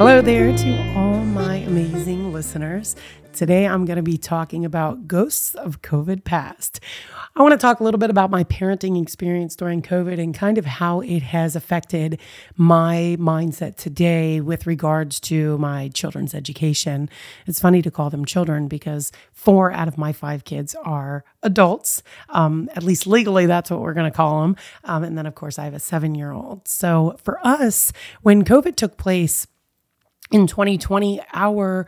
Hello there to all my amazing listeners. Today I'm going to be talking about ghosts of COVID past. I want to talk a little bit about my parenting experience during COVID and kind of how it has affected my mindset today with regards to my children's education. It's funny to call them children because four out of my five kids are adults. Um, at least legally, that's what we're going to call them. Um, and then, of course, I have a seven year old. So for us, when COVID took place, in 2020, our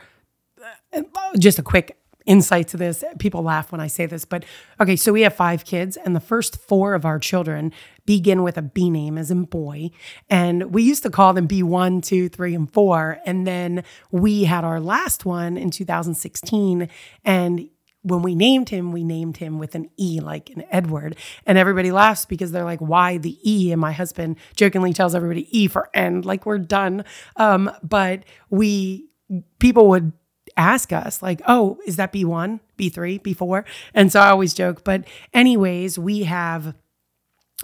uh, just a quick insight to this. People laugh when I say this, but okay, so we have five kids, and the first four of our children begin with a B name, as in boy. And we used to call them B1, 2, 3, and 4. And then we had our last one in 2016, and when we named him, we named him with an E, like an Edward. And everybody laughs because they're like, why the E? And my husband jokingly tells everybody E for end, like we're done. Um, but we, people would ask us, like, oh, is that B1, B3, B4? And so I always joke. But, anyways, we have.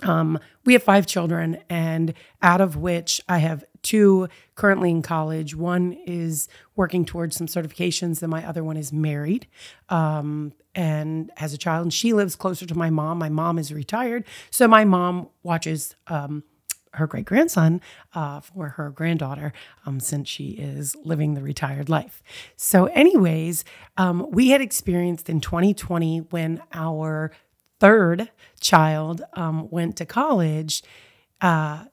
Um, we have five children, and out of which I have two currently in college. One is working towards some certifications, and my other one is married um, and has a child. And she lives closer to my mom. My mom is retired, so my mom watches. Um, her great grandson uh, for her granddaughter um, since she is living the retired life. So, anyways, um, we had experienced in 2020 when our third child um, went to college. Uh,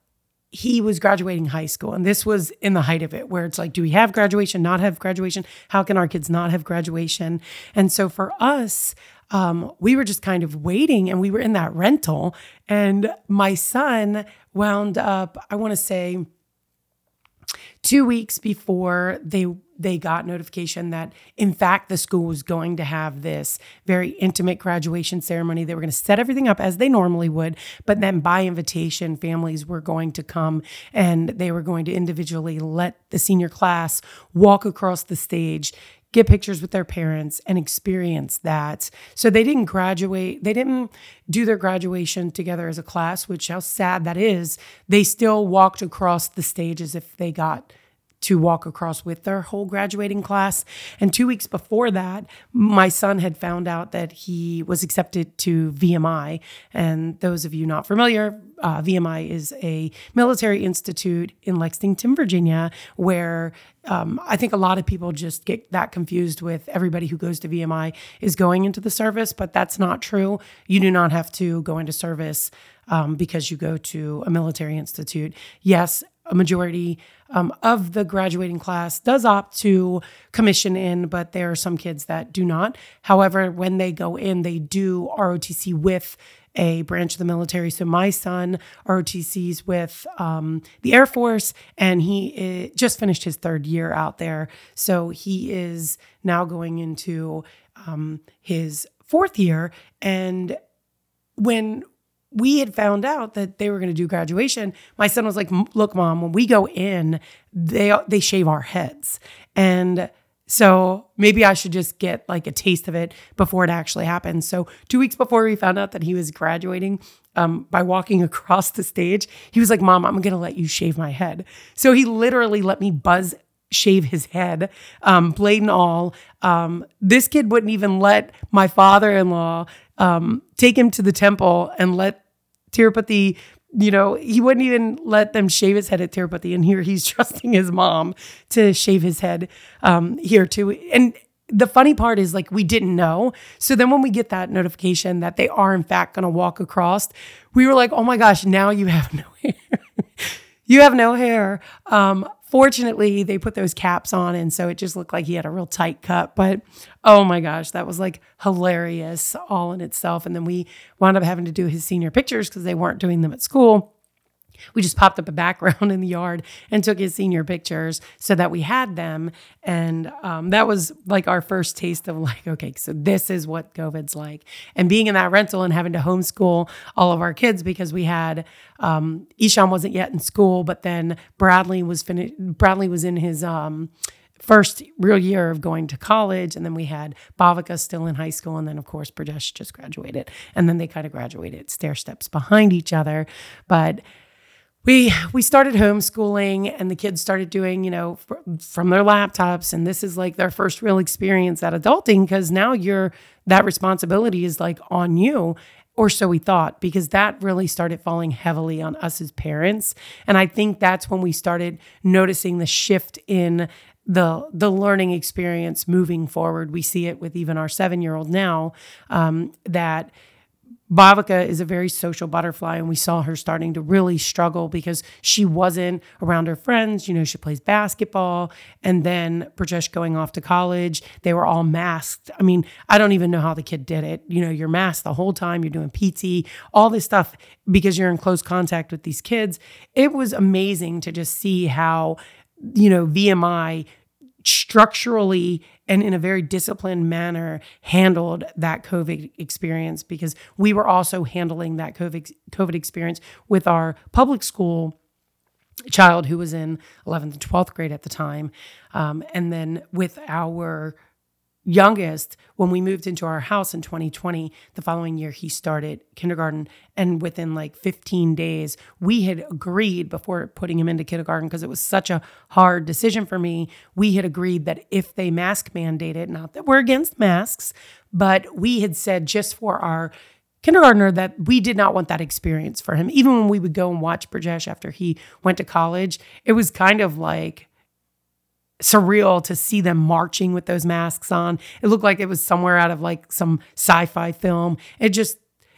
he was graduating high school and this was in the height of it where it's like do we have graduation not have graduation? How can our kids not have graduation? And so for us um, we were just kind of waiting and we were in that rental and my son wound up i want to say two weeks before they they got notification that in fact the school was going to have this very intimate graduation ceremony. They were going to set everything up as they normally would but then by invitation families were going to come and they were going to individually let the senior class walk across the stage get pictures with their parents and experience that. So they didn't graduate, they didn't do their graduation together as a class, which how sad that is. They still walked across the stage as if they got to walk across with their whole graduating class. And two weeks before that, my son had found out that he was accepted to VMI. And those of you not familiar, uh, VMI is a military institute in Lexington, Virginia, where um, I think a lot of people just get that confused with everybody who goes to VMI is going into the service, but that's not true. You do not have to go into service um, because you go to a military institute. Yes, a majority um, of the graduating class does opt to commission in, but there are some kids that do not. However, when they go in, they do ROTC with a branch of the military. So my son ROTCs with um, the Air Force, and he just finished his third year out there. So he is now going into um, his fourth year. And when we had found out that they were going to do graduation. My son was like, "Look, mom, when we go in, they they shave our heads." And so maybe I should just get like a taste of it before it actually happens. So two weeks before we found out that he was graduating, um, by walking across the stage, he was like, "Mom, I'm gonna let you shave my head." So he literally let me buzz shave his head, um, blade and all. Um, this kid wouldn't even let my father-in-law um, take him to the temple and let Tirupati, you know, he wouldn't even let them shave his head at Tirupati. And here he's trusting his mom to shave his head um, here too. And the funny part is like we didn't know. So then when we get that notification that they are in fact going to walk across, we were like, "Oh my gosh, now you have no hair." you have no hair. Um, Fortunately, they put those caps on, and so it just looked like he had a real tight cut. But oh my gosh, that was like hilarious all in itself. And then we wound up having to do his senior pictures because they weren't doing them at school we just popped up a background in the yard and took his senior pictures so that we had them. And um, that was like our first taste of like, okay, so this is what COVID's like. And being in that rental and having to homeschool all of our kids because we had um, Ishan wasn't yet in school, but then Bradley was finished. Bradley was in his um, first real year of going to college. And then we had Bhavika still in high school. And then, of course, Brajesh just graduated. And then they kind of graduated stair steps behind each other. But we we started homeschooling and the kids started doing you know fr- from their laptops. And this is like their first real experience at adulting because now you're that responsibility is like on you or so we thought because that really started falling heavily on us as parents. And i think that's when we started noticing the shift in the the learning experience moving forward. We see it with even our seven year old now um, that Bhavika is a very social butterfly, and we saw her starting to really struggle because she wasn't around her friends. You know, she plays basketball, and then Brajesh going off to college, they were all masked. I mean, I don't even know how the kid did it. You know, you're masked the whole time, you're doing PT, all this stuff because you're in close contact with these kids. It was amazing to just see how, you know, VMI structurally and in a very disciplined manner handled that COVID experience because we were also handling that COVID, COVID experience with our public school child who was in 11th and 12th grade at the time. Um, and then with our youngest, when we moved into our house in 2020, the following year he started kindergarten. And within like 15 days, we had agreed before putting him into kindergarten, because it was such a hard decision for me, we had agreed that if they mask mandated, not that we're against masks, but we had said just for our kindergartner that we did not want that experience for him. Even when we would go and watch Brajesh after he went to college, it was kind of like, surreal to see them marching with those masks on. It looked like it was somewhere out of like some sci-fi film. It just,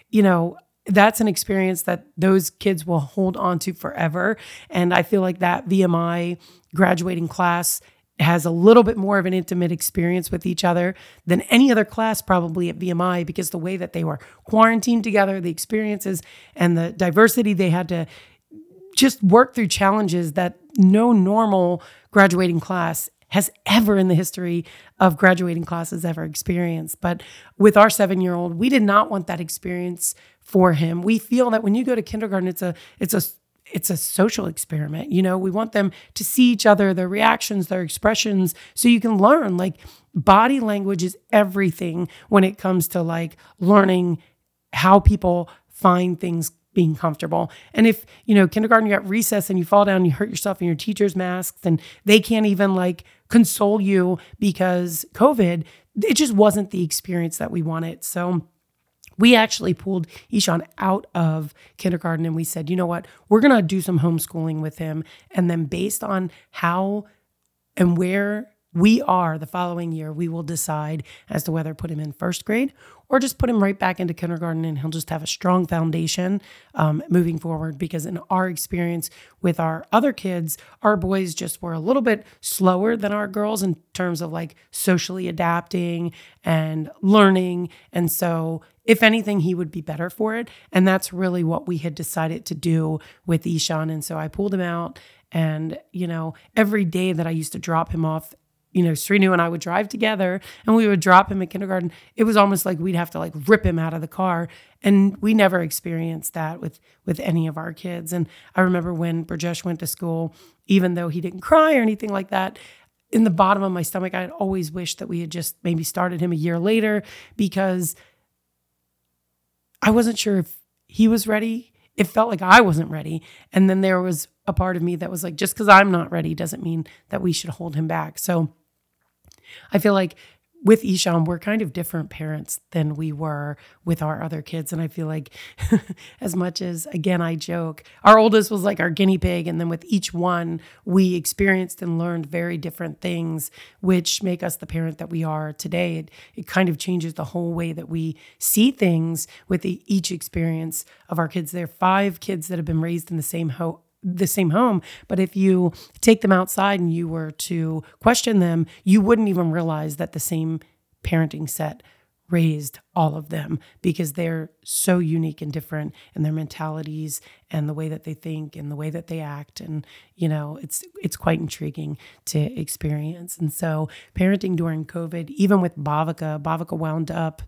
you know, that's an experience that those kids will hold on to forever. And I feel like that VMI graduating class has a little bit more of an intimate experience with each other than any other class probably at VMI because the way that they were quarantined together, the experiences and the diversity they had to just work through challenges that no normal graduating class has ever in the history of graduating classes ever experienced. But with our seven year old, we did not want that experience for him. We feel that when you go to kindergarten, it's a it's a it's a social experiment. You know, we want them to see each other, their reactions, their expressions, so you can learn. Like body language is everything when it comes to like learning how people find things being comfortable. And if, you know, kindergarten, you got recess and you fall down, you hurt yourself in your teacher's masks, and they can't even like console you because COVID, it just wasn't the experience that we wanted. So, we actually pulled Ishan out of kindergarten and we said, you know what, we're going to do some homeschooling with him. And then, based on how and where we are the following year, we will decide as to whether put him in first grade or just put him right back into kindergarten and he'll just have a strong foundation um, moving forward. Because in our experience with our other kids, our boys just were a little bit slower than our girls in terms of like socially adapting and learning. And so, if anything, he would be better for it. And that's really what we had decided to do with Ishan. And so I pulled him out. And, you know, every day that I used to drop him off you know, Srinu and I would drive together and we would drop him at kindergarten. It was almost like we'd have to like rip him out of the car. And we never experienced that with with any of our kids. And I remember when Brajesh went to school, even though he didn't cry or anything like that, in the bottom of my stomach, I'd always wished that we had just maybe started him a year later because I wasn't sure if he was ready. It felt like I wasn't ready. And then there was a part of me that was like, just because I'm not ready doesn't mean that we should hold him back. So I feel like with Ishan, we're kind of different parents than we were with our other kids. And I feel like, as much as, again, I joke, our oldest was like our guinea pig. And then with each one, we experienced and learned very different things, which make us the parent that we are today. It, it kind of changes the whole way that we see things with the, each experience of our kids. There are five kids that have been raised in the same home the same home. But if you take them outside and you were to question them, you wouldn't even realize that the same parenting set raised all of them because they're so unique and different in their mentalities and the way that they think and the way that they act and you know it's it's quite intriguing to experience and so parenting during covid even with bhavika bhavika wound up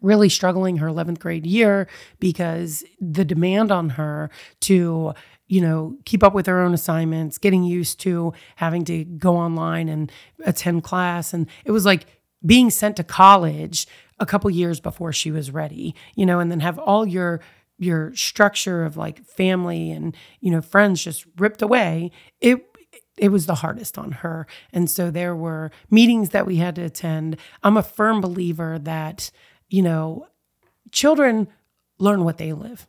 really struggling her 11th grade year because the demand on her to you know, keep up with her own assignments, getting used to having to go online and attend class. And it was like being sent to college a couple years before she was ready, you know, and then have all your your structure of like family and you know friends just ripped away. It it was the hardest on her. And so there were meetings that we had to attend. I'm a firm believer that you know children learn what they live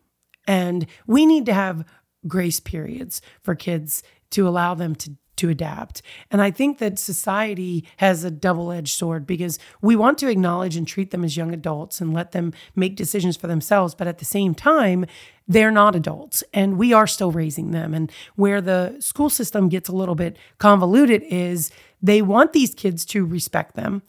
and we need to have grace periods for kids to allow them to to adapt. And I think that society has a double edged sword because we want to acknowledge and treat them as young adults and let them make decisions for themselves. But at the same time, they're not adults and we are still raising them. And where the school system gets a little bit convoluted is they want these kids to respect them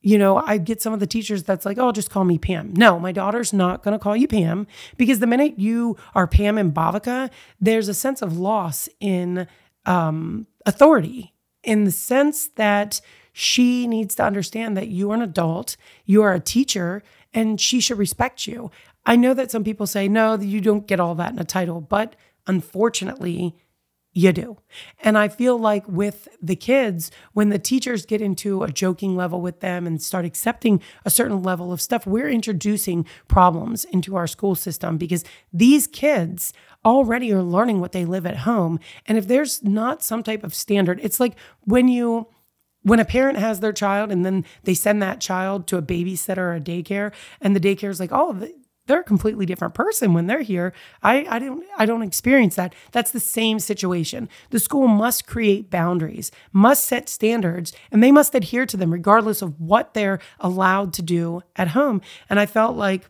you know, I get some of the teachers that's like, oh, just call me Pam. No, my daughter's not going to call you Pam because the minute you are Pam and Bhavika, there's a sense of loss in um, authority in the sense that she needs to understand that you are an adult, you are a teacher, and she should respect you. I know that some people say, no, you don't get all that in a title, but unfortunately, you do. And I feel like with the kids, when the teachers get into a joking level with them and start accepting a certain level of stuff, we're introducing problems into our school system because these kids already are learning what they live at home. And if there's not some type of standard, it's like when you when a parent has their child and then they send that child to a babysitter or a daycare and the daycare is like, oh, they're a completely different person when they're here. I, I don't I don't experience that. That's the same situation. The school must create boundaries, must set standards, and they must adhere to them regardless of what they're allowed to do at home. And I felt like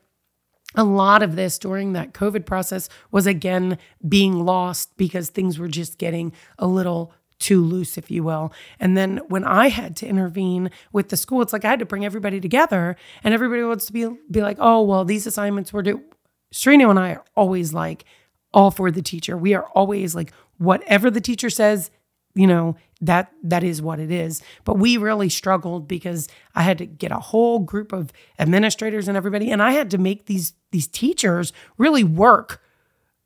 a lot of this during that COVID process was again being lost because things were just getting a little too loose, if you will. And then when I had to intervene with the school, it's like I had to bring everybody together and everybody wants to be be like, oh, well, these assignments were due. Srinu and I are always like all for the teacher. We are always like, whatever the teacher says, you know, that that is what it is. But we really struggled because I had to get a whole group of administrators and everybody, and I had to make these these teachers really work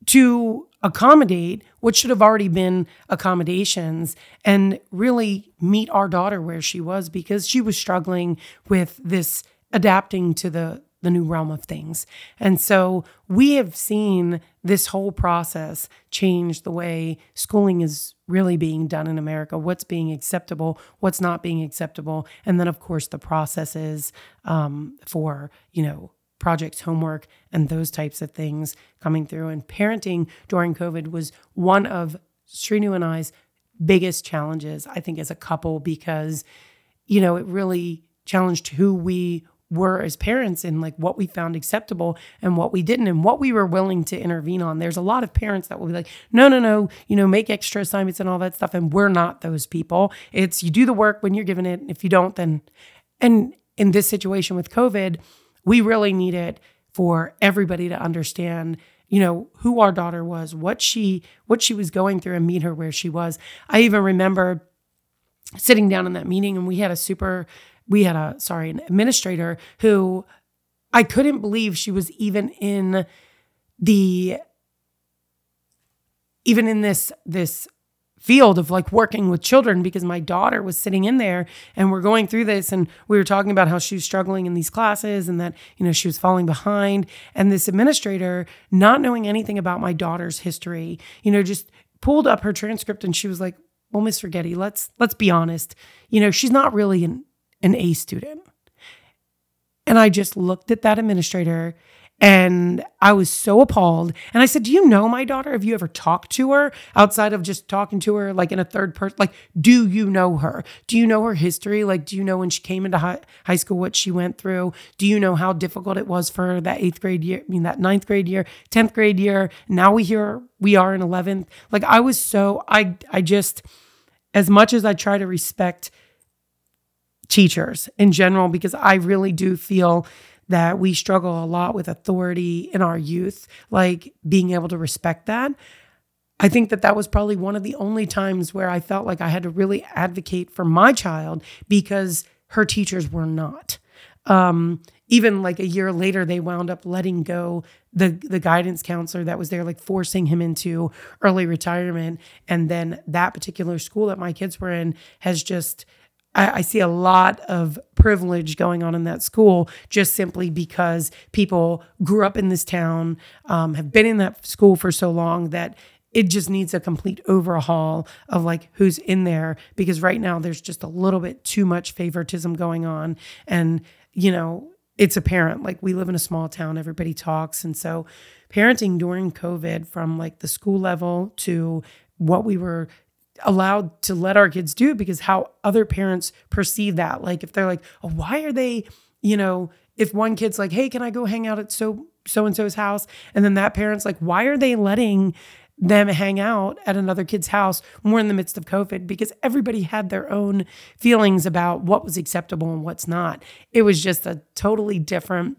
to accommodate what should have already been accommodations and really meet our daughter where she was because she was struggling with this adapting to the the new realm of things. And so we have seen this whole process change the way schooling is really being done in America, what's being acceptable, what's not being acceptable, and then of course the processes um, for you know projects, homework, and those types of things coming through. And parenting during COVID was one of Srinu and I's biggest challenges, I think, as a couple, because, you know, it really challenged who we were as parents and like what we found acceptable and what we didn't and what we were willing to intervene on. There's a lot of parents that will be like, no, no, no, you know, make extra assignments and all that stuff. And we're not those people. It's you do the work when you're given it. If you don't, then, and in this situation with COVID, we really needed for everybody to understand you know who our daughter was what she what she was going through and meet her where she was. I even remember sitting down in that meeting and we had a super we had a sorry an administrator who i couldn't believe she was even in the even in this this field of like working with children because my daughter was sitting in there and we're going through this and we were talking about how she was struggling in these classes and that you know she was falling behind. And this administrator not knowing anything about my daughter's history you know just pulled up her transcript and she was like well miss Getty, let's let's be honest. You know she's not really an an A student. And I just looked at that administrator and I was so appalled. And I said, Do you know my daughter? Have you ever talked to her outside of just talking to her like in a third person? Like, do you know her? Do you know her history? Like, do you know when she came into high, high school what she went through? Do you know how difficult it was for that eighth grade year? I mean, that ninth grade year, 10th grade year. Now we hear we are in 11th. Like, I was so, I, I just, as much as I try to respect teachers in general, because I really do feel that we struggle a lot with authority in our youth, like being able to respect that. I think that that was probably one of the only times where I felt like I had to really advocate for my child because her teachers were not. Um, even like a year later, they wound up letting go the the guidance counselor that was there, like forcing him into early retirement. And then that particular school that my kids were in has just I, I see a lot of privilege going on in that school just simply because people grew up in this town, um, have been in that school for so long that it just needs a complete overhaul of like who's in there because right now there's just a little bit too much favoritism going on. And you know it's apparent like we live in a small town everybody talks. And so parenting during covid from like the school level to what we were allowed to let our kids do because how other parents perceive that like if they're like oh, why are they you know if one kid's like hey can i go hang out at so so and so's house and then that parent's like why are they letting them hang out at another kid's house when we're in the midst of COVID because everybody had their own feelings about what was acceptable and what's not. It was just a totally different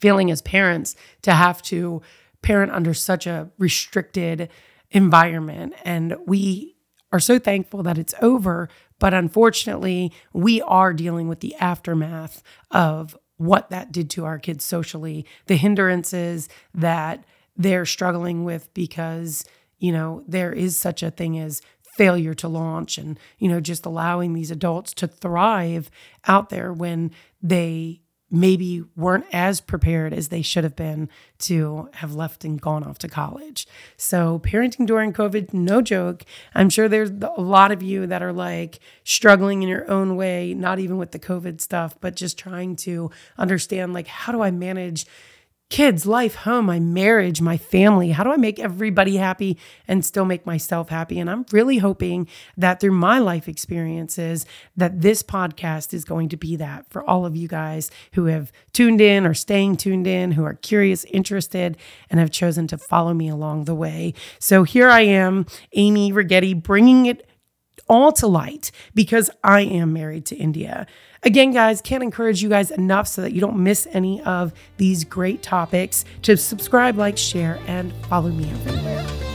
feeling as parents to have to parent under such a restricted environment. And we are so thankful that it's over. But unfortunately, we are dealing with the aftermath of what that did to our kids socially, the hindrances that they're struggling with because, you know, there is such a thing as failure to launch and, you know, just allowing these adults to thrive out there when they maybe weren't as prepared as they should have been to have left and gone off to college. So, parenting during COVID, no joke. I'm sure there's a lot of you that are like struggling in your own way, not even with the COVID stuff, but just trying to understand like, how do I manage? Kids, life, home, my marriage, my family. How do I make everybody happy and still make myself happy? And I'm really hoping that through my life experiences that this podcast is going to be that for all of you guys who have tuned in or staying tuned in, who are curious, interested, and have chosen to follow me along the way. So here I am, Amy Righetti, bringing it all to light because I am married to India. Again, guys, can't encourage you guys enough so that you don't miss any of these great topics to subscribe, like, share, and follow me everywhere.